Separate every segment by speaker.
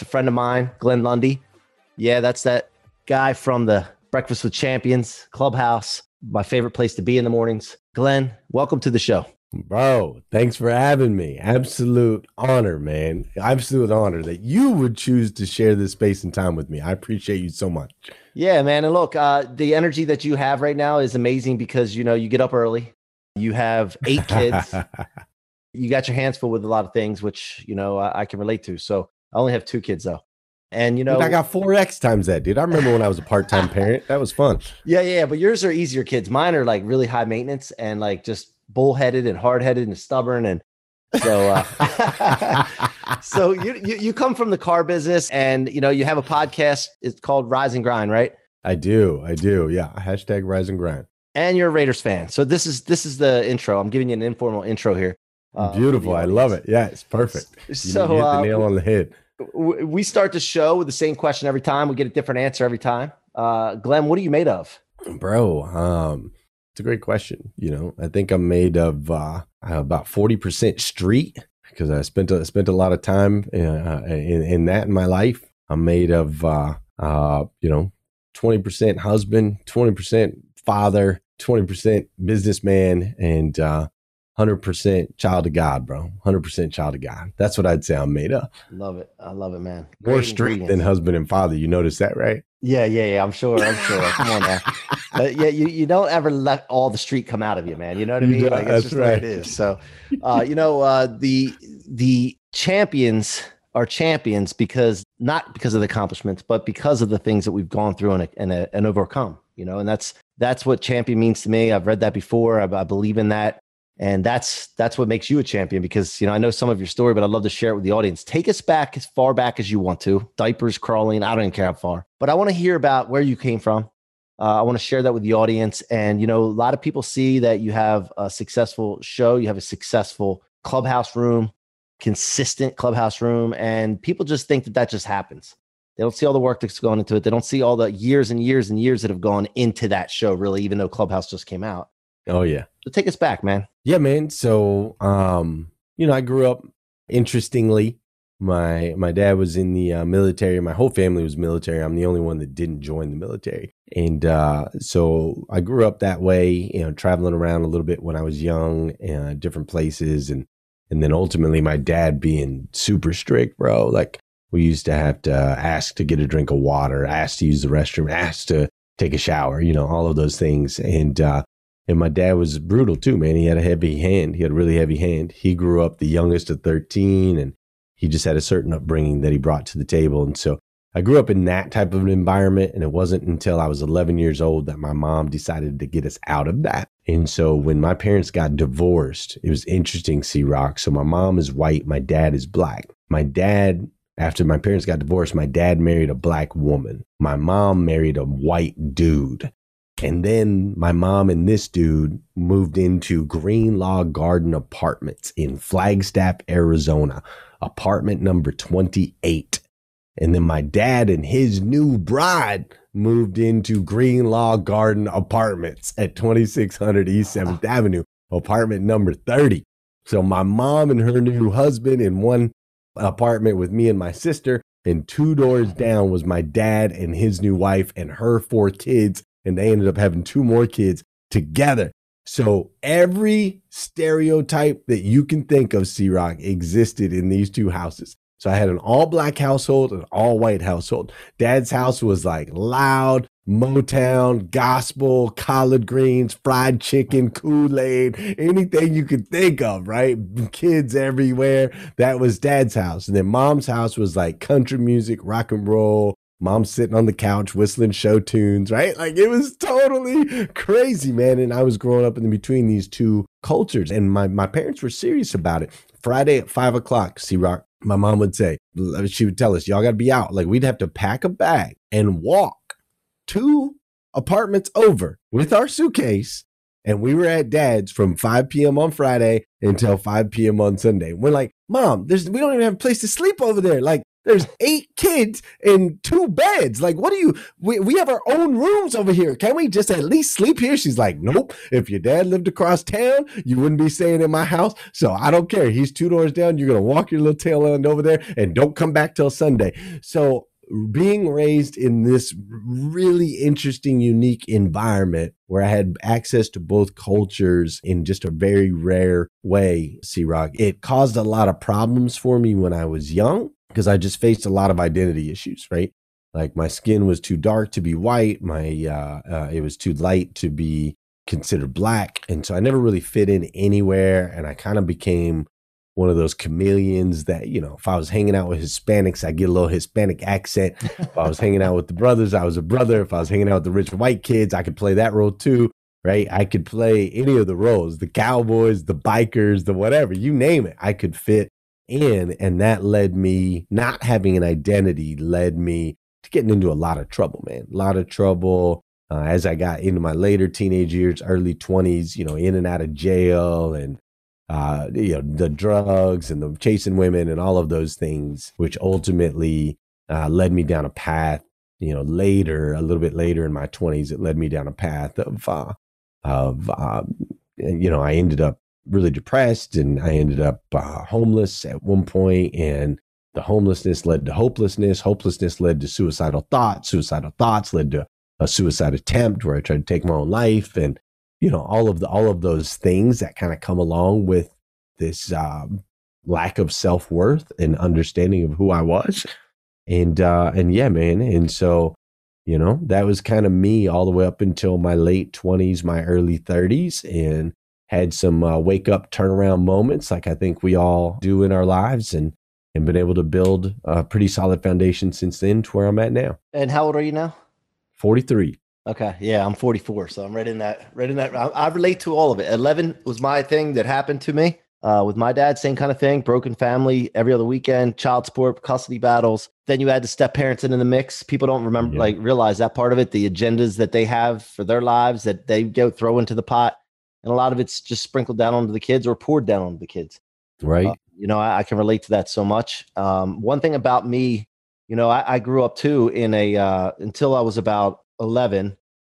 Speaker 1: It's a friend of mine, Glenn Lundy. Yeah, that's that guy from the Breakfast with Champions Clubhouse, my favorite place to be in the mornings. Glenn, welcome to the show.
Speaker 2: Bro, thanks for having me. Absolute honor, man. Absolute honor that you would choose to share this space and time with me. I appreciate you so much.
Speaker 1: Yeah, man. And look, uh, the energy that you have right now is amazing because you know you get up early. You have eight kids. you got your hands full with a lot of things, which you know I, I can relate to. So I only have two kids though, and you know
Speaker 2: Dude, I got four X times that, dude. I remember when I was a part time parent. That was fun.
Speaker 1: Yeah, yeah, but yours are easier kids. Mine are like really high maintenance and like just bullheaded and hard headed and stubborn and so uh, so you, you you come from the car business and you know you have a podcast. It's called Rise and Grind, right?
Speaker 2: I do, I do. Yeah, hashtag Rise and Grind.
Speaker 1: And you're a Raiders fan. So this is this is the intro. I'm giving you an informal intro here.
Speaker 2: Uh, Beautiful. I love it. Yeah, it's perfect.
Speaker 1: So,
Speaker 2: you hit the
Speaker 1: uh,
Speaker 2: nail on the head.
Speaker 1: we start the show with the same question every time. We get a different answer every time. Uh, Glenn, what are you made of?
Speaker 2: Bro, um, it's a great question. You know, I think I'm made of uh, about 40% street because I spent a, spent a lot of time uh, in, in that in my life. I'm made of, uh, uh, you know, 20% husband, 20% father, 20% businessman, and uh, 100% child of God, bro. 100% child of God. That's what I'd say I'm made of.
Speaker 1: Love it. I love it, man.
Speaker 2: More
Speaker 1: Great
Speaker 2: street than husband and father. You notice that, right?
Speaker 1: Yeah, yeah, yeah. I'm sure. I'm sure. Come on now. But yeah, you, you don't ever let all the street come out of you, man. You know what I mean? Like
Speaker 2: That's
Speaker 1: just
Speaker 2: right.
Speaker 1: is. So, uh, you know, uh, the the champions are champions because not because of the accomplishments, but because of the things that we've gone through and and, and overcome. You know, and that's that's what champion means to me. I've read that before. I, I believe in that. And that's that's what makes you a champion because you know I know some of your story, but I'd love to share it with the audience. Take us back as far back as you want to, diapers crawling. I don't even care how far, but I want to hear about where you came from. Uh, I want to share that with the audience. And you know, a lot of people see that you have a successful show, you have a successful clubhouse room, consistent clubhouse room, and people just think that that just happens. They don't see all the work that's going into it. They don't see all the years and years and years that have gone into that show, really, even though Clubhouse just came out.
Speaker 2: Oh, yeah.
Speaker 1: So take us back, man.
Speaker 2: Yeah, man. So, um, you know, I grew up interestingly. My my dad was in the uh, military. My whole family was military. I'm the only one that didn't join the military, and uh, so I grew up that way. You know, traveling around a little bit when I was young, uh, different places, and and then ultimately my dad being super strict, bro. Like we used to have to ask to get a drink of water, ask to use the restroom, ask to take a shower. You know, all of those things, and uh, and my dad was brutal too, man. He had a heavy hand. He had a really heavy hand. He grew up the youngest of 13 and he just had a certain upbringing that he brought to the table. And so I grew up in that type of an environment. And it wasn't until I was 11 years old that my mom decided to get us out of that. And so when my parents got divorced, it was interesting, C Rock. So my mom is white, my dad is black. My dad, after my parents got divorced, my dad married a black woman. My mom married a white dude. And then my mom and this dude moved into Green Log Garden Apartments in Flagstaff, Arizona, apartment number 28. And then my dad and his new bride moved into Green Log Garden Apartments at 2600 East 7th Avenue, apartment number 30. So my mom and her new husband in one apartment with me and my sister, and two doors down was my dad and his new wife and her four kids and they ended up having two more kids together. So every stereotype that you can think of, C Rock, existed in these two houses. So I had an all black household, an all white household. Dad's house was like loud, Motown, gospel, collard greens, fried chicken, Kool Aid, anything you could think of, right? Kids everywhere. That was dad's house. And then mom's house was like country music, rock and roll. Mom sitting on the couch whistling show tunes, right? Like it was totally crazy, man. And I was growing up in between these two cultures, and my, my parents were serious about it. Friday at five o'clock, C Rock, my mom would say, she would tell us, y'all got to be out. Like we'd have to pack a bag and walk two apartments over with our suitcase. And we were at dad's from 5 p.m. on Friday until 5 p.m. on Sunday. We're like, Mom, there's we don't even have a place to sleep over there. Like, there's eight kids in two beds. Like, what do you? We, we have our own rooms over here. Can we just at least sleep here? She's like, Nope. If your dad lived across town, you wouldn't be staying in my house. So I don't care. He's two doors down. You're gonna walk your little tail end over there and don't come back till Sunday. So being raised in this really interesting, unique environment where I had access to both cultures in just a very rare way, C Rock, it caused a lot of problems for me when I was young because I just faced a lot of identity issues, right? Like my skin was too dark to be white, my uh, uh, it was too light to be considered black, and so I never really fit in anywhere, and I kind of became one of those chameleons that you know if i was hanging out with hispanics i get a little hispanic accent. If i was hanging out with the brothers i was a brother. If i was hanging out with the rich white kids i could play that role too right? I could play any of the roles the cowboys the bikers the whatever you name it i could fit in. And that led me, not having an identity, led me to getting into a lot of trouble, man. A lot of trouble. Uh, as I got into my later teenage years, early 20s, you know, in and out of jail and, uh, you know, the drugs and the chasing women and all of those things, which ultimately uh, led me down a path, you know, later, a little bit later in my 20s, it led me down a path of, uh, of, um, you know, I ended up really depressed and I ended up uh, homeless at one point and the homelessness led to hopelessness. Hopelessness led to suicidal thoughts. Suicidal thoughts led to a suicide attempt where I tried to take my own life and you know all of the all of those things that kind of come along with this um, lack of self-worth and understanding of who I was. And uh and yeah man and so you know that was kind of me all the way up until my late 20s my early 30s and had some uh, wake up turnaround moments like I think we all do in our lives and and been able to build a pretty solid foundation since then to where I'm at now.
Speaker 1: And how old are you now?
Speaker 2: 43.
Speaker 1: Okay. Yeah, I'm 44. So I'm right in that, right in that. I, I relate to all of it. 11 was my thing that happened to me uh, with my dad, same kind of thing. Broken family every other weekend, child support, custody battles. Then you add the step parents into the mix. People don't remember, yeah. like, realize that part of it, the agendas that they have for their lives that they go throw into the pot and a lot of it's just sprinkled down onto the kids or poured down onto the kids.
Speaker 2: Right. Uh,
Speaker 1: you know, I, I, can relate to that so much. Um, one thing about me, you know, I, I grew up too in a uh, until I was about eleven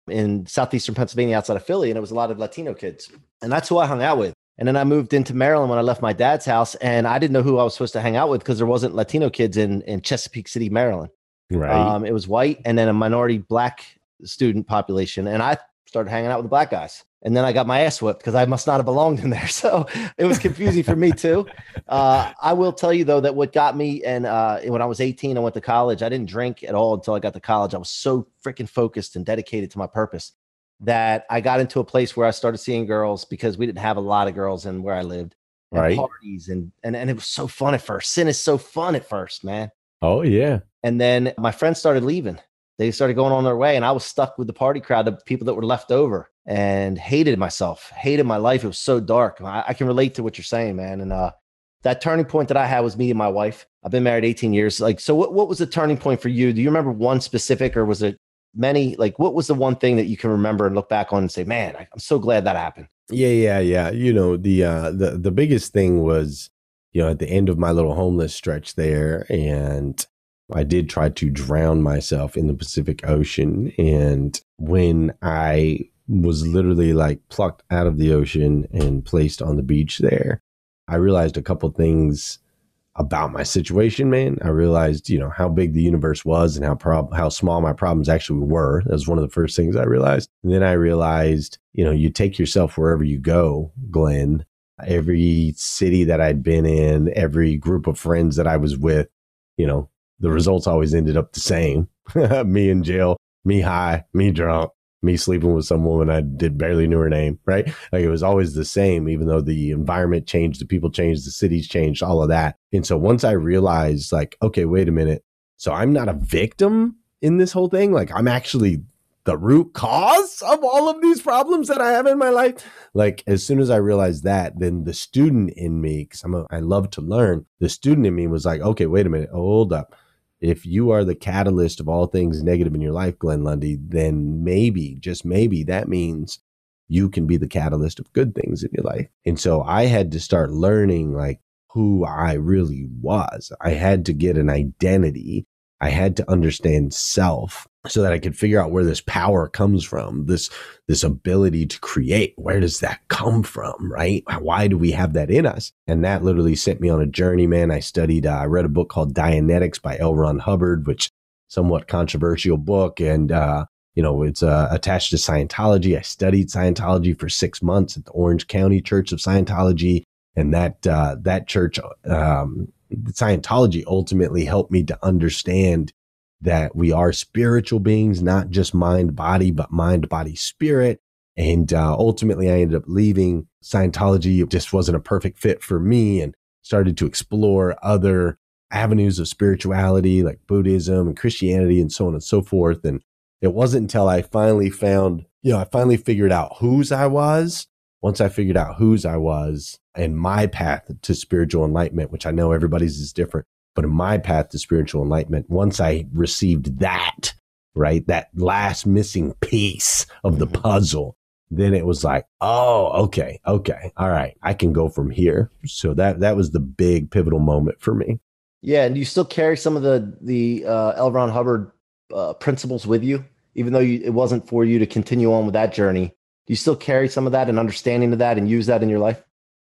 Speaker 1: in southeastern Pennsylvania, outside of Philly, and it was a lot of Latino kids, and that's who I hung out with. And then I moved into Maryland when I left my dad's house, and I didn't know who I was supposed to hang out with because there wasn't Latino kids in in Chesapeake City, Maryland.
Speaker 2: Right.
Speaker 1: Um, it was white, and then a minority black student population, and I started hanging out with the black guys and then I got my ass whipped because I must not have belonged in there. So it was confusing for me too. Uh, I will tell you though that what got me and uh, when I was 18, I went to college. I didn't drink at all until I got to college. I was so freaking focused and dedicated to my purpose that I got into a place where I started seeing girls because we didn't have a lot of girls in where I lived. And
Speaker 2: right.
Speaker 1: Parties and, and and it was so fun at first. Sin is so fun at first, man.
Speaker 2: Oh yeah.
Speaker 1: And then my friends started leaving. They started going on their way, and I was stuck with the party crowd, the people that were left over and hated myself, hated my life. It was so dark. I, I can relate to what you're saying, man. And uh, that turning point that I had was meeting my wife. I've been married 18 years. Like, so what, what was the turning point for you? Do you remember one specific or was it many? Like, what was the one thing that you can remember and look back on and say, man, I'm so glad that happened?
Speaker 2: Yeah, yeah, yeah. You know, the uh the the biggest thing was, you know, at the end of my little homeless stretch there, and I did try to drown myself in the Pacific Ocean. And when I was literally like plucked out of the ocean and placed on the beach there. I realized a couple things about my situation, man. I realized, you know, how big the universe was and how prob- how small my problems actually were. That was one of the first things I realized. And then I realized, you know, you take yourself wherever you go, Glenn. Every city that I'd been in, every group of friends that I was with, you know, the results always ended up the same. Me in jail me high, me drunk, me sleeping with some woman I did barely knew her name, right? Like it was always the same, even though the environment changed, the people changed, the cities changed, all of that. And so once I realized, like, okay, wait a minute. So I'm not a victim in this whole thing. Like I'm actually the root cause of all of these problems that I have in my life. Like as soon as I realized that, then the student in me, because I'm a, I love to learn, the student in me was like, okay, wait a minute, hold up. If you are the catalyst of all things negative in your life, Glenn Lundy, then maybe, just maybe, that means you can be the catalyst of good things in your life. And so I had to start learning like who I really was. I had to get an identity. I had to understand self so that I could figure out where this power comes from, this this ability to create. Where does that come from, right? Why do we have that in us? And that literally sent me on a journey, man. I studied, uh, I read a book called Dianetics by L. Ron Hubbard, which somewhat controversial book, and uh, you know it's uh, attached to Scientology. I studied Scientology for six months at the Orange County Church of Scientology, and that uh, that church, um, Scientology, ultimately helped me to understand that we are spiritual beings, not just mind, body, but mind, body, spirit. And uh, ultimately, I ended up leaving Scientology. It just wasn't a perfect fit for me and started to explore other avenues of spirituality like Buddhism and Christianity and so on and so forth. And it wasn't until I finally found, you know, I finally figured out whose I was. Once I figured out whose I was and my path to spiritual enlightenment, which I know everybody's is different, but in my path to spiritual enlightenment, once I received that, right, that last missing piece of the mm-hmm. puzzle, then it was like, oh, okay, okay, all right, I can go from here. So that that was the big pivotal moment for me.
Speaker 1: Yeah, and you still carry some of the the uh, L. Ron Hubbard uh, principles with you, even though you, it wasn't for you to continue on with that journey. Do you still carry some of that and understanding of that and use that in your life?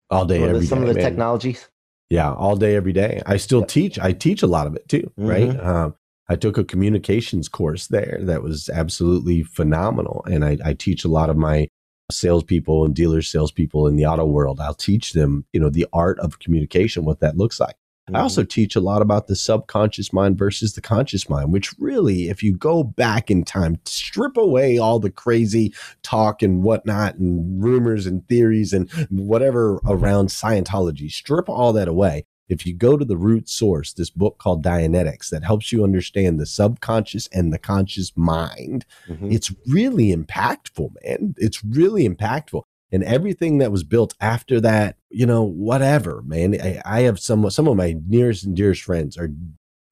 Speaker 2: All day,
Speaker 1: some
Speaker 2: every
Speaker 1: of the, some
Speaker 2: day,
Speaker 1: of the technologies.
Speaker 2: Yeah, all day, every day. I still
Speaker 1: Yeah.
Speaker 2: teach. I teach a lot of it too,
Speaker 1: Mhm.
Speaker 2: right? Um, I took a communications course there that was absolutely phenomenal, and I, I teach a lot of my salespeople and dealer salespeople in the auto world. I'll teach them, you know, the art of communication, what that looks like.
Speaker 1: Mm-hmm.
Speaker 2: I also teach a lot about the subconscious mind versus the conscious mind, which really, if you go back in time, strip away all the crazy talk and whatnot and rumors and theories and whatever around Scientology, strip all that away. If you go to the root source, this book called Dianetics that helps you understand the subconscious and the conscious mind,
Speaker 1: Mhm.
Speaker 2: it's really impactful, man. It's really impactful. And everything that was built after that, you know, whatever, man. I, I have some some of my nearest and dearest friends are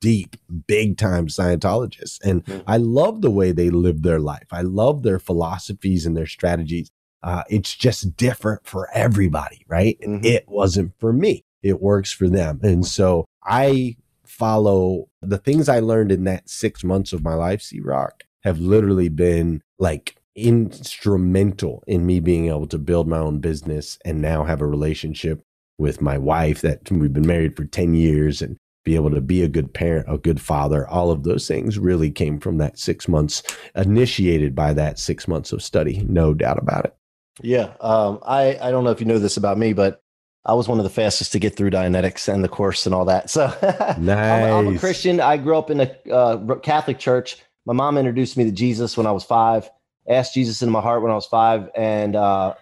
Speaker 2: deep, big time Scientologists. And
Speaker 1: Mhm.
Speaker 2: I love the way they live their life. I love their philosophies and their strategies. Uh, it's just different for everybody, right? And
Speaker 1: Mhm.
Speaker 2: it wasn't for me. It works for them. And so I follow the things I learned in that six months of my life, C Rock, have literally been like instrumental in me being able to build my own business and now have a relationship with my wife that we've been married for 10 years and be able to be a good parent, a good father. All of those things really came from that six months, initiated by that six months of study. No doubt about it.
Speaker 1: Yeah. Um, I, I don't know if you know this about me, but I was one of the fastest to get through Dianetics and the course and all that. So I'm, I'm a Christian. I grew up in a uh, Catholic church. My mom introduced me to Jesus when I was five, asked Jesus into my heart when I was five. And uh,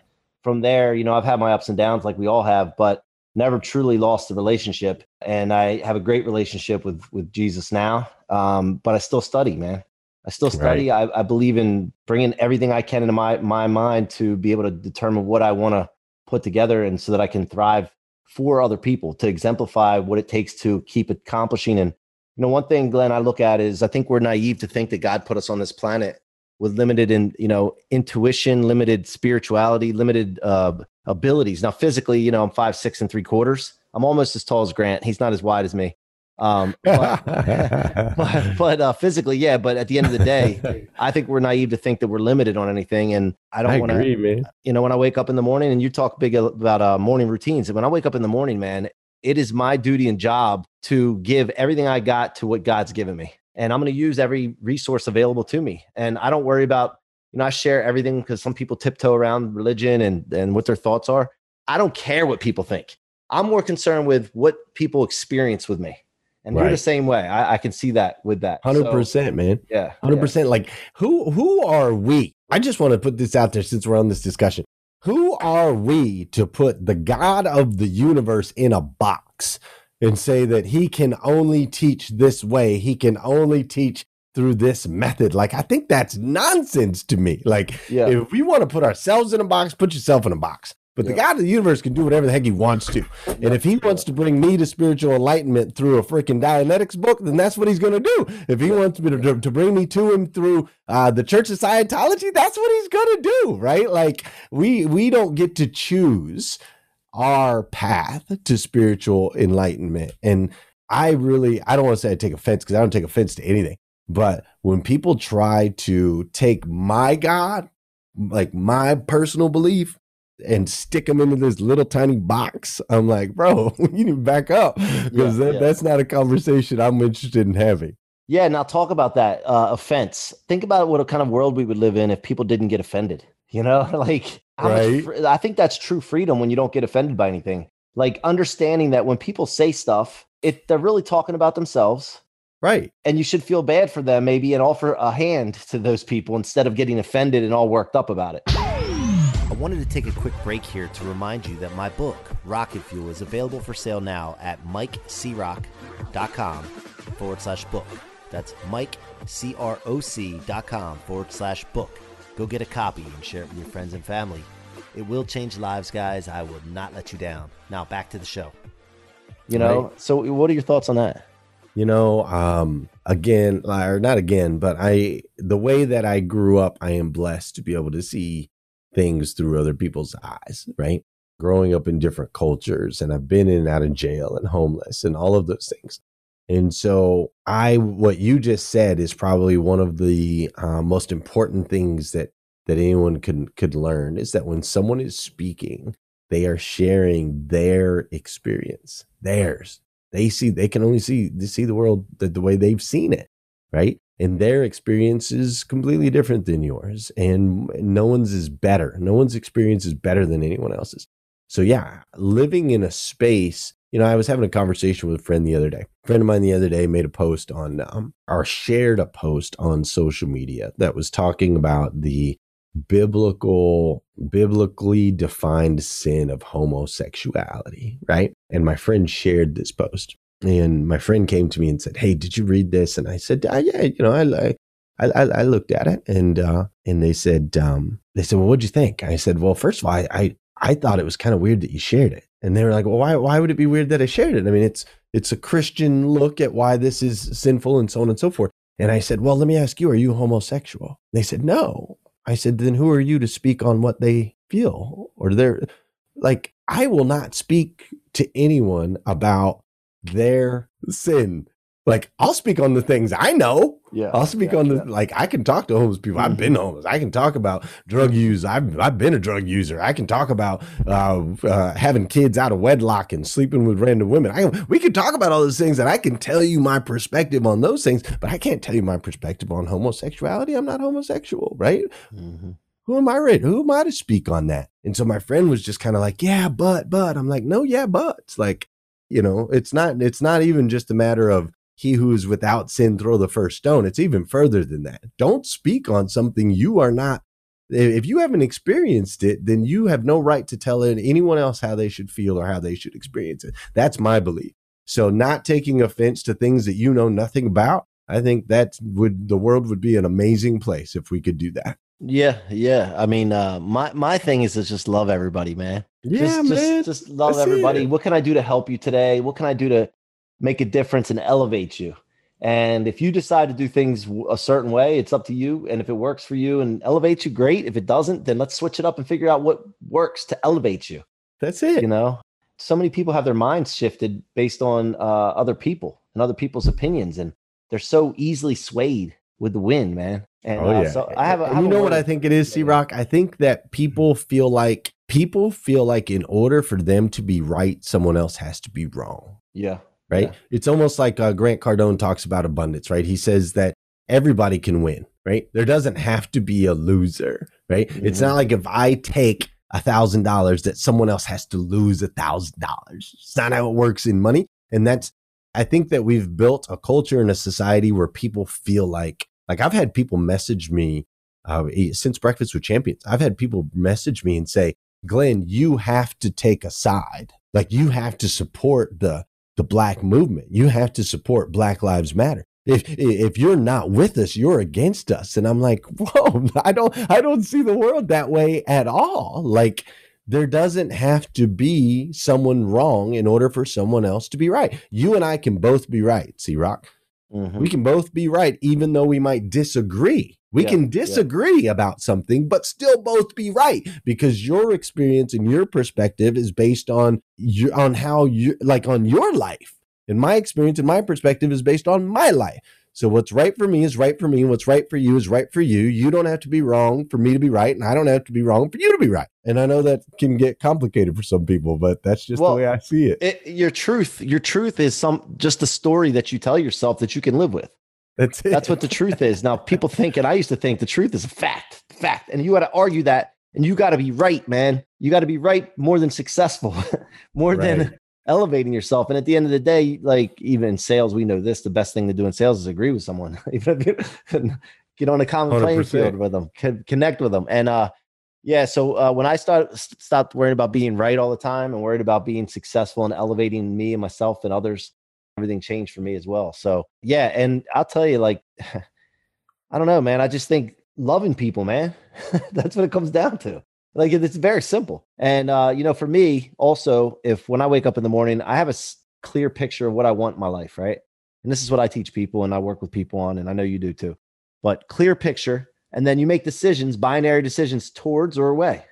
Speaker 1: from there, you know, I've had my ups and downs like we all have, but never truly lost the relationship. And I have a great relationship with, with Jesus now. Um, but I still study, man. I still study. I, I believe in bringing everything I can into my, my mind to be able to determine what I want to put together and so that I can thrive for other people to exemplify what it takes to keep accomplishing. And, you know, one thing, Glenn, I look at is I think we're naive to think that God put us on this planet with limited in, you know, intuition, limited spirituality, limited uh, abilities. Now, physically, you know, I'm five, six and three quarters. I'm almost as tall as Grant. He's not as wide as me. Um, but, but, but uh, physically, yeah. But at the end of the day, I think we're naive to think that we're limited on anything. And I don't want to, you know, when I wake up in the morning and you talk big about uh, morning routines. And when I wake up in the morning, man, it is my duty and job to give everything I got to what God's given me. And I'm going to use every resource available to me. And I don't worry about, you know, I share everything because some people tiptoe around religion and, and what their thoughts are. I don't care what people think. I'm more concerned with what people experience with me. And you're the same way. I, I can see that with that.
Speaker 2: Hundred
Speaker 1: So,
Speaker 2: percent, man.
Speaker 1: Yeah.
Speaker 2: Hundred
Speaker 1: yeah.
Speaker 2: percent. Like who who are we? I just want to put this out there since we're on this discussion. Who are we to put the God of the universe in a box and say that he can only teach this way? He can only teach through this method. Like I think that's nonsense to me. Like
Speaker 1: Yeah.
Speaker 2: if we want to put ourselves in a box, put yourself in a box. But the God of the universe can do whatever the heck he wants to. And if he wants to bring me to spiritual enlightenment through a freaking Dianetics book, then that's what he's going to do. If he wants me to, to, to bring me to him through uh, the Church of Scientology, that's what he's going to do, right? Like we we don't get to choose our path to spiritual enlightenment. And I really I don't want to say I take offense because I don't take offense to anything. But when people try to take my God, like my personal belief, and stick them into this little tiny box. I'm like, bro, you need to back up because
Speaker 1: Yeah,
Speaker 2: that,
Speaker 1: yeah.
Speaker 2: that's not a conversation I'm interested in having.
Speaker 1: Yeah, now talk about that uh, offense. Think about what a kind of world we would live in if people didn't get offended. You know, like
Speaker 2: Right.
Speaker 1: fr- I think that's true freedom when you don't get offended by anything. Like understanding that when people say stuff, it they're really talking about themselves,
Speaker 2: Right.
Speaker 1: and you should feel bad for them maybe and offer a hand to those people instead of getting offended and all worked up about it.
Speaker 3: I wanted to take a quick break here to remind you that my book, Rocket Fuel, is available for sale now at mikecroc.com forward slash book. That's mikecroc.com forward slash book. Go get a copy and share it with your friends and family. It will change lives, guys. I will not let you down. Now back to the show.
Speaker 1: You know. So, what are your thoughts on that?
Speaker 2: You know, um, again, or not again, but I, the way that I grew up, I am blessed to be able to see things through other people's eyes, right? Growing up in different cultures, and I've been in and out of jail and homeless and all of those things. And so, I, what you just said is probably one of the uh, most important things that that anyone could could learn is that when someone is speaking, they are sharing their experience, theirs. They see they can only see they see the world the, the way they've seen it, right? And their experience is completely different than yours, and no one's is better. No one's experience is better than anyone else's. So yeah, living in a space. You know, I was having a conversation with a friend the other day. A friend of mine the other day made a post on, um, or shared a post on social media that was talking about the biblical biblically defined sin of homosexuality right? And my friend shared this post. And my friend came to me and said hey did you read this? And i said ah, yeah you know i i i, looked at it. And uh and they said um they said well what'd you think? I said well first of all i i, I thought it was kind of weird that you shared it and they were like well why why would it be weird that i shared it? I mean it's it's a christian look at why this is sinful and so on and so forth. And i said well let me ask you are you homosexual? They said no. I said, then who are you to speak on what they feel or their like I will not speak to anyone about their sin. Like I'll speak on the things I know.
Speaker 1: Yeah,
Speaker 2: I'll speak
Speaker 1: yeah,
Speaker 2: on the
Speaker 1: yeah.
Speaker 2: like I can talk to homeless people. I've been homeless. I can talk about drug use. I've I've been a drug user. I can talk about uh, uh, having kids out of wedlock and sleeping with random women. I can, we can talk about all those things, and I can tell you my perspective on those things. But I can't tell you my perspective on homosexuality. I'm not homosexual, right?
Speaker 1: Mhm.
Speaker 2: who am I ready? Who am I to speak on that? And so my friend was just kind of like, yeah, but, but I'm like, no, yeah, but it's like, you know, it's not, it's not even just a matter of he who is without sin throw the first stone. It's even further than that. Don't speak on something you are not. If you haven't experienced it, then you have no right to tell anyone else how they should feel or how they should experience it. That's my belief. So not taking offense to things that you know nothing about, I think that would the world would be an amazing place if we could do that.
Speaker 1: Yeah, yeah. I mean, uh, my my thing is to just love everybody, man.
Speaker 2: Yeah,
Speaker 1: just,
Speaker 2: man.
Speaker 1: Just, just love everybody.
Speaker 2: it.
Speaker 1: What can I do to help you today? What can I do to make a difference and elevate you? And if you decide to do things a certain way, it's up to you. And if it works for you and elevates you, great. If it doesn't, then let's switch it up and figure out what works to elevate you.
Speaker 2: That's it.
Speaker 1: You know, so many people have their minds shifted based on uh, other people and other people's opinions, and they're so easily swayed with the wind, man. And
Speaker 2: Oh
Speaker 1: uh,
Speaker 2: yeah.
Speaker 1: so I have. A, I
Speaker 2: And
Speaker 1: have
Speaker 2: you know what I think it is, C Rock? I think that people feel like people feel like in order for them to be right, someone else has to be wrong.
Speaker 1: Yeah.
Speaker 2: Right?
Speaker 1: Yeah.
Speaker 2: It's almost like uh, Grant Cardone talks about abundance, right? He says that everybody can win, right? There doesn't have to be a loser, right? It's
Speaker 1: Mhm.
Speaker 2: not like if I take a thousand dollars that someone else has to lose a thousand dollars. It's not how it works in money. And that's I think that we've built a culture in a society where people feel like, like I've had people message me uh, since Breakfast with Champions. I've had people message me and say, Glenn, you have to take a side. Like you have to support the the black movement. You have to support Black Lives Matter. If if you're not with us, you're against us. And I'm like, whoa, I don't I don't see the world that way at all. Like there doesn't have to be someone wrong in order for someone else to be right. You and I can both be right, C Rock. Mm-hmm. We can both be right, even though we might disagree. We yeah, can disagree yeah. about something, but still both be right because your experience and your perspective is based on your, on how you like on your life. And my experience and my perspective is based on my life. So what's right for me is right for me. And what's right for you is right for you. You don't have to be wrong for me to be right. And I don't have to be wrong for you to be right. And I know that can get complicated for some people, but that's just well, the way I see it. it.
Speaker 1: Your truth, your truth is some just a story that you tell yourself that you can live with.
Speaker 2: That's it.
Speaker 1: That's what the truth is. Now, people think, and I used to think the truth is a fact, fact. And you got to argue that, and you got to be right, man. You got to be right more than successful, more right. than elevating yourself. And at the end of the day, like even in sales, we know this: the best thing to do in sales is agree with someone, even if you get on a common 100%. playing field with them, connect with them, and uh, yeah. So uh, when I started stopped worrying about being right all the time and worried about being successful and elevating me and myself and others, everything changed for me as well. So yeah, and I'll tell you, like, I don't know, man. I just think loving people, man. That's what it comes down to. Like it's very simple. And uh, you know, for me, also, if when I wake up in the morning, I have a s- clear picture of what I want in my life, right? And this is what I teach people and I work with people on, and I know you do too. But clear picture, and then you make decisions, binary decisions towards or away,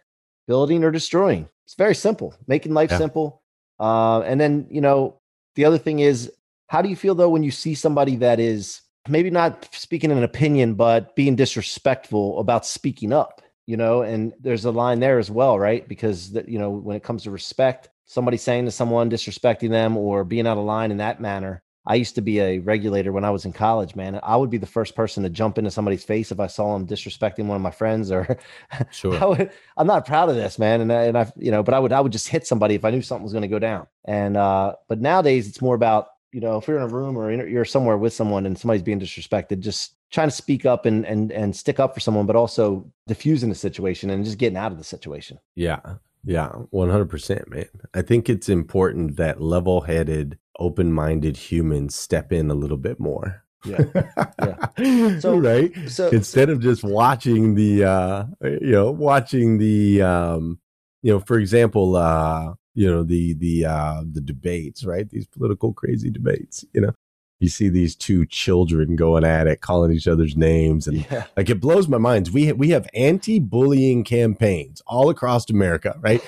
Speaker 1: building or destroying. It's very simple, making life yeah. simple. Uh, and then, you know, the other thing is, how do you feel though when you see somebody that is maybe not speaking an opinion, but being disrespectful about speaking up? You know, and there's a line there as well, right? Because that you know, when it comes to respect, somebody saying to someone disrespecting them or being out of line in that manner, I used to be a regulator when I was in college, man. I would be the first person to jump into somebody's face if I saw them disrespecting one of my friends or
Speaker 2: sure.
Speaker 1: I am not proud of this, man. And I, and I, you know, but I would, I would just hit somebody if I knew something was going to go down. And, uh, but nowadays it's more about, you know, if you're in a room or you're somewhere with someone and somebody's being disrespected, just trying to speak up and, and, and stick up for someone, but also diffusing the situation and just getting out of the situation.
Speaker 2: Yeah. Yeah. 100%, man. I think it's important that level headed, open minded humans step in a little bit more.
Speaker 1: Yeah. yeah. So
Speaker 2: right. So instead of just watching the uh you know, watching the um you know, for example, uh, you know, the the uh the debates, right? These political crazy debates, you know you see these two children going at it, calling each other's names, and yeah. like it blows my mind. We ha- we have anti-bullying campaigns all across America, right?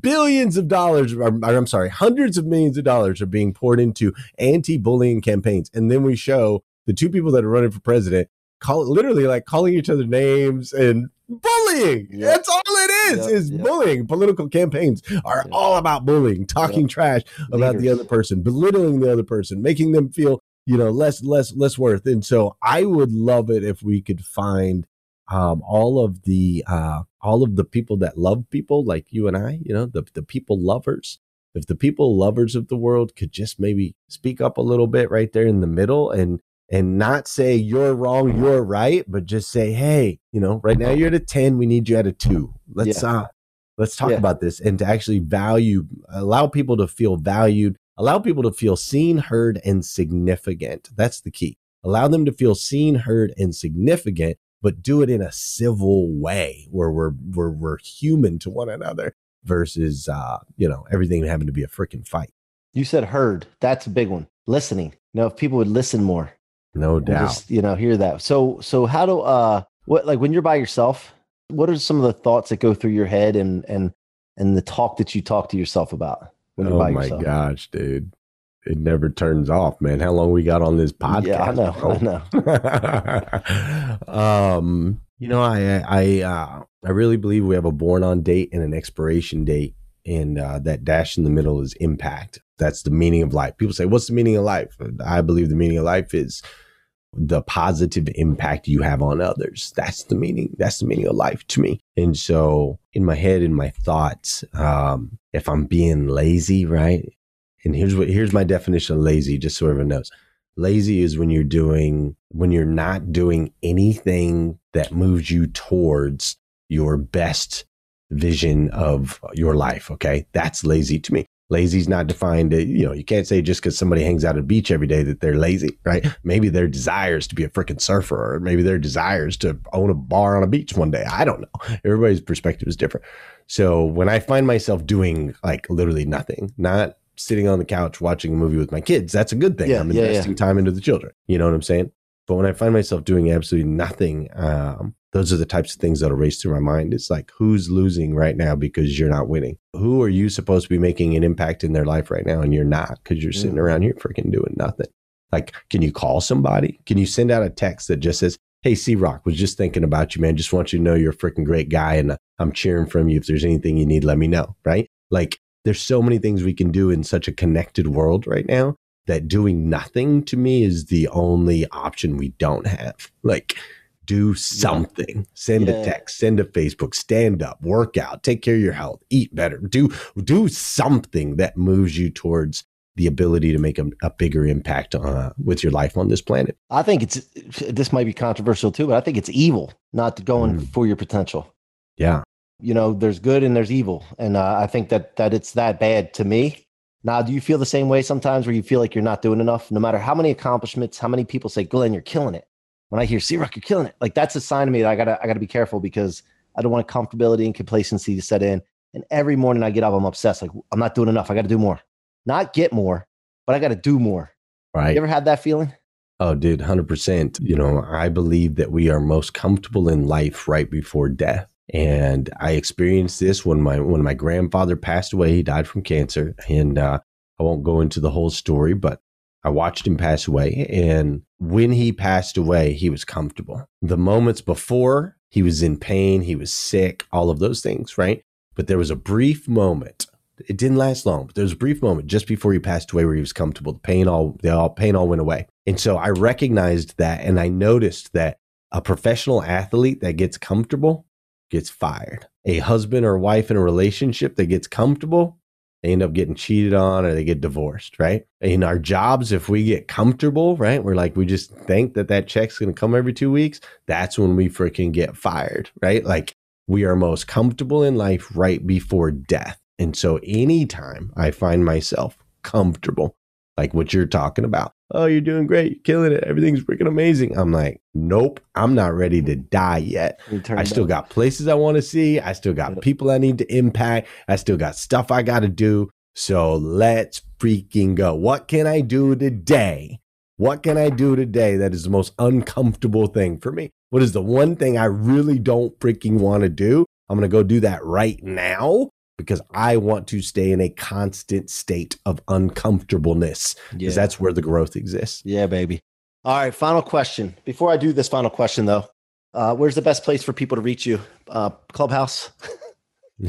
Speaker 2: Billions of dollars, or, I'm sorry, hundreds of millions of dollars are being poured into anti-bullying campaigns, and then we show the two people that are running for president call literally like calling each other names and bullying. Yep. That's all it is, yep, is yep. bullying. Political campaigns are all about bullying, talking trash about the other person, belittling the other person, making them feel you know less less less worth and so i would love it if we could find um, all of the uh, all of the people that love people like you and i you know the, the people lovers if the people lovers of the world could just maybe speak up a little bit right there in the middle and and not say you're wrong you're right but just say hey you know right now you're at a 10 we need you at a 2 let's yeah. uh let's talk yeah. about this and to actually value allow people to feel valued Allow people to feel seen, heard, and significant. That's the key. Allow them to feel seen, heard, and significant, but do it in a civil way where we're we're, we're human to one another versus uh, you know, everything having to be a freaking fight.
Speaker 1: You said heard. That's a big one. Listening. You know, if people would listen more.
Speaker 2: No doubt. Just,
Speaker 1: you know, hear that. So so how do uh what like when you're by yourself, what are some of the thoughts that go through your head and and and the talk that you talk to yourself about?
Speaker 2: Oh my yourself. gosh, dude. It never turns off, man. How long we got on this podcast?
Speaker 1: Yeah, I know.
Speaker 2: I know. um, you know, I I uh, I really believe we have a born on date and an expiration date, and uh, that dash in the middle is impact. That's the meaning of life. People say, "What's the meaning of life?" I believe the meaning of life is the positive impact you have on others. That's the meaning. That's the meaning of life to me. And so in my head, in my thoughts, um, if I'm being lazy, right? And here's what here's my definition of lazy, just so everyone knows. Lazy is when you're doing when you're not doing anything that moves you towards your best vision of your life. Okay. That's lazy to me. Lazy is not defined. You know, you can't say just because somebody hangs out at a beach every day that they're lazy, right? Maybe their desires to be a freaking surfer, or maybe their desires to own a bar on a beach one day. I don't know. Everybody's perspective is different. So when I find myself doing like literally nothing, not sitting on the couch watching a movie with my kids, that's a good thing.
Speaker 1: Yeah,
Speaker 2: I'm
Speaker 1: yeah,
Speaker 2: investing time into the children. You know what I'm saying? But when I find myself doing absolutely nothing, um, those are the types of things that'll race through my mind. It's like, who's losing right now because you're not winning? Who are you supposed to be making an impact in their life right now and you're not because you're sitting
Speaker 1: Mm.
Speaker 2: around here freaking doing nothing? Like, can you call somebody? Can you send out a text that just says, Hey, C Rock, was just thinking about you, man. Just want you to know you're a freaking great guy and I'm cheering from you. If there's anything you need, let me know. Right? Like, there's so many things we can do in such a connected world right now that doing nothing to me is the only option we don't have. Like, do something. Send
Speaker 1: Yeah.
Speaker 2: a text, send a Facebook, stand up, work out, take care of your health, eat better. Do do something that moves you towards the ability to make a, a bigger impact uh, with your life on this planet.
Speaker 1: I think it's this might be controversial too, but I think it's evil not going
Speaker 2: Mm.
Speaker 1: for your potential.
Speaker 2: Yeah.
Speaker 1: You know, there's good and there's evil, and uh, I think that that it's that bad to me. Now, do you feel the same way sometimes, where you feel like you're not doing enough, no matter how many accomplishments, how many people say, "Glenn, you're killing it." When I hear C-Rock, you're killing it, like that's a sign to me that I gotta I gotta be careful because I don't want comfortability and complacency to set in. And every morning I get up, I'm obsessed. Like I'm not doing enough. I got to do more, not get more, but I got to do more.
Speaker 2: Right.
Speaker 1: You ever had that feeling?
Speaker 2: Oh, dude, 100%. You know, I believe that we are most comfortable in life right before death. And I experienced this when my when my grandfather passed away. He died from cancer, and uh, I won't go into the whole story, but I watched him pass away. And when he passed away, he was comfortable. The moments before, he was in pain, he was sick, all of those things, right? But there was a brief moment. It didn't last long, but there was a brief moment just before he passed away where he was comfortable. The pain all the all pain all went away. And so I recognized that and I noticed that a professional athlete that gets comfortable gets fired. A husband or wife in a relationship that gets comfortable, they end up getting cheated on or they get divorced, right? In our jobs, if we get comfortable, right, we're like, we just think that that check's going to come every two weeks. That's when we freaking get fired, right? Like we are most comfortable in life right before death. And so anytime I find myself comfortable, like what you're talking about, oh, you're doing great, you're killing it, everything's freaking amazing. I'm like, nope, I'm not ready to die yet. I still got places I want to see. I still got people I need to impact. I still got stuff I got to do. So let's freaking go. What can I do today? What can I do today that is the most uncomfortable thing for me? What is the one thing I really don't freaking want to do? I'm going to go do that right now because I want to stay in a constant state of uncomfortableness because
Speaker 1: Yeah.
Speaker 2: that's where the growth exists.
Speaker 1: Yeah, baby. All right, final question. Before I do this final question, though, uh, where's the best place for people to reach you? Uh, Clubhouse.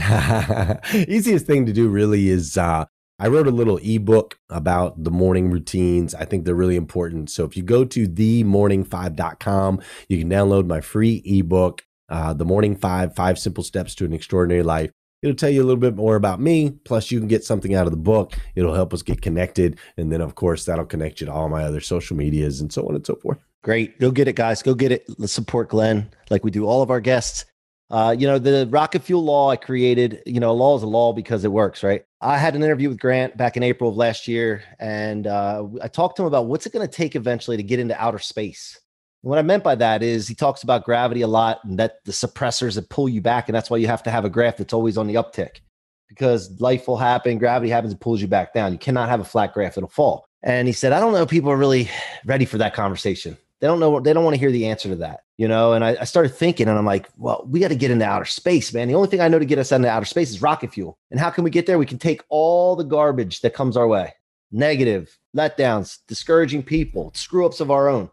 Speaker 2: Easiest thing to do really is uh, I wrote a little ebook about the morning routines. I think they're really important. So if you go to themorning5.com, you can download my free ebook, uh, The Morning Five Five Simple Steps to an Extraordinary Life. It'll tell you a little bit more about me. Plus, you can get something out of the book. It'll help us get connected. And then, of course, that'll connect you to all my other social medias and so on and so forth.
Speaker 1: Great. Go get it, guys. Go get it. Let's support Glenn like we do all of our guests. Uh, you know, the rocket fuel law I created, you know, a law is a law because it works, right? I had an interview with Grant back in April of last year, and uh, I talked to him about what's it going to take eventually to get into outer space. What I meant by that is he talks about gravity a lot and that the suppressors that pull you back. And that's why you have to have a graph that's always on the uptick because life will happen, gravity happens, it pulls you back down. You cannot have a flat graph, it'll fall. And he said, I don't know people are really ready for that conversation. They don't know, they don't want to hear the answer to that, you know? And I, I started thinking, and I'm like, well, we got to get into outer space, man. The only thing I know to get us into outer space is rocket fuel. And how can we get there? We can take all the garbage that comes our way negative, letdowns, discouraging people, screw ups of our own.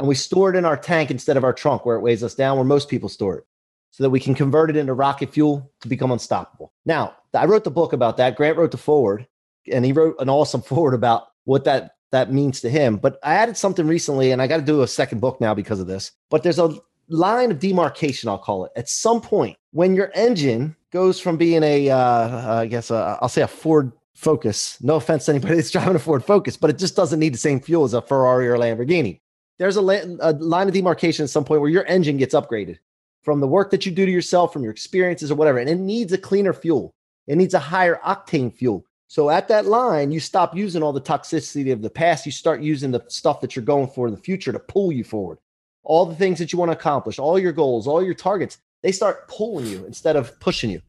Speaker 1: And we store it in our tank instead of our trunk where it weighs us down, where most people store it, so that we can convert it into rocket fuel to become unstoppable. Now, I wrote the book about that. Grant wrote the foreword, and he wrote an awesome foreword about what that that means to him. But I added something recently, and I got to do a second book now because of this. But there's a line of demarcation, I'll call it. At some point, when your engine goes from being a, uh, I guess, I'll say a Ford Focus. No offense to anybody that's driving a Ford Focus, but it just doesn't need the same fuel as a Ferrari or Lamborghini. There's a, la- a line of demarcation at some point where your engine gets upgraded from the work that you do to yourself, from your experiences or whatever, and it needs a cleaner fuel. It needs a higher octane fuel. So at that line, you stop using all the toxicity of the past. You start using the stuff that you're going for in the future to pull you forward. All the things that you want to accomplish, all your goals, all your targets, they start pulling you instead of pushing you.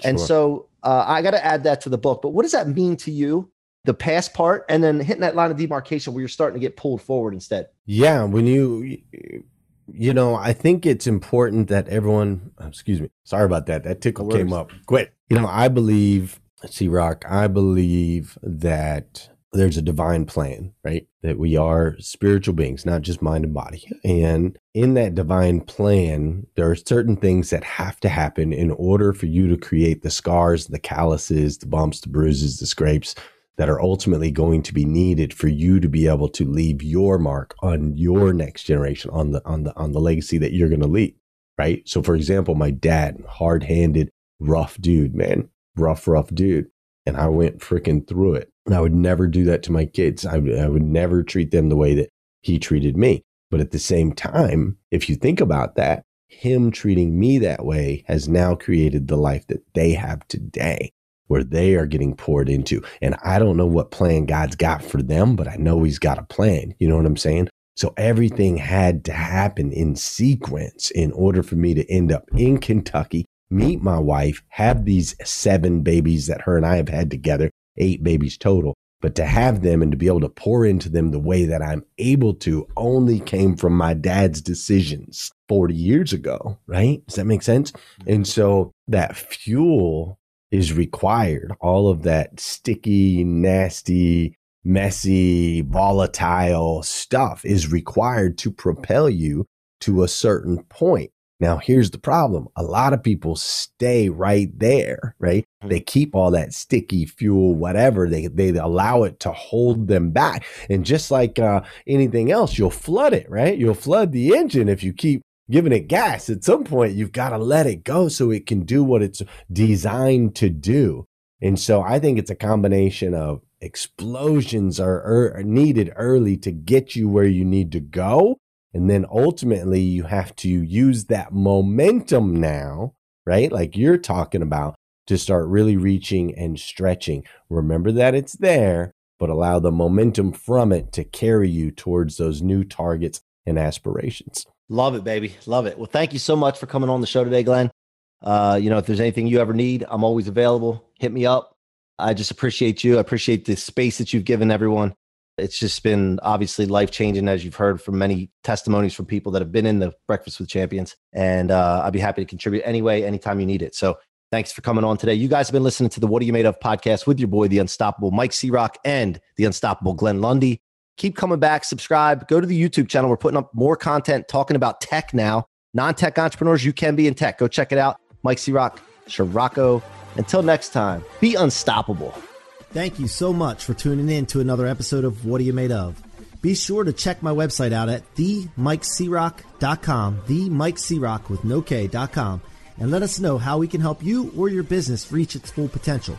Speaker 1: Sure. And so uh, I got to add that to the book. But what does that mean to you? The past part, and then hitting that line of demarcation where you're starting to get pulled forward instead.
Speaker 2: Yeah, when you, you know, I think it's important that everyone. Excuse me. Sorry about that. That tickle came up. Quit. You know, I believe. C Rock. I believe that there's a divine plan, right? That we are spiritual beings, not just mind and body. And in that divine plan, there are certain things that have to happen in order for you to create the scars, the calluses, the bumps, the bruises, the scrapes that are ultimately going to be needed for you to be able to leave your mark on your next generation, on the on the on the legacy that you're going to leave, right? So for example, my dad, hard-handed, rough dude, man, rough rough dude, and I went freaking through it and I would never do that to my kids. I, I would never treat them the way that he treated me. But at the same time, if you think about that, him treating me that way has now created the life that they have today, where they are getting poured into. And I don't know what plan God's got for them, but I know He's got a plan. You know what I'm saying? So everything had to happen in sequence in order for me to end up in Kentucky, meet my wife, have these seven babies that her and I have had together, eight babies total. But to have them and to be able to pour into them the way that I'm able to only came from my dad's decisions 40 years ago, right? Does that make sense? Mm-hmm. And so that fuel is required. All of that sticky, nasty, messy, volatile stuff is required to propel you to a certain point. Now, here's the problem. A lot of people stay right there, right? Mm-hmm. They keep all that sticky fuel, whatever. They, they allow it to hold them back. And just like uh, anything else, you'll flood it, right? You'll flood the engine if you keep giving it gas. At some point, you've got to let it go so it can do what it's designed to do. And so I think it's a combination of explosions are, er, are needed early to get you where you need to go and then ultimately, you have to use that momentum now, right? Like you're talking about to start really reaching and stretching. Remember that it's there, but allow the momentum from it to carry you towards those new targets and aspirations.
Speaker 1: Love it, baby. Love it. Well, thank you so much for coming on the show today, Glenn. Uh, you know, if there's anything you ever need, I'm always available. Hit me up. I just appreciate you. I appreciate the space that you've given everyone it's just been obviously life changing, as you've heard from many testimonies from people that have been in the Breakfast with Champions. And uh, I'd be happy to contribute anyway, anytime you need it. So thanks for coming on today. You guys have been listening to the What Are You Made Of podcast with your boy, the unstoppable Mike Rock and the unstoppable Glenn Lundy. Keep coming back, subscribe, go to the YouTube channel. We're putting up more content talking about tech now. Non tech entrepreneurs, you can be in tech. Go check it out. Mike C. Rock, Ciorrocco. Until next time, be unstoppable.
Speaker 3: Thank you so much for tuning in to another episode of What Are You Made Of? Be sure to check my website out at themikecroc.com, themikecroc with no K.com, and let us know how we can help you or your business reach its full potential.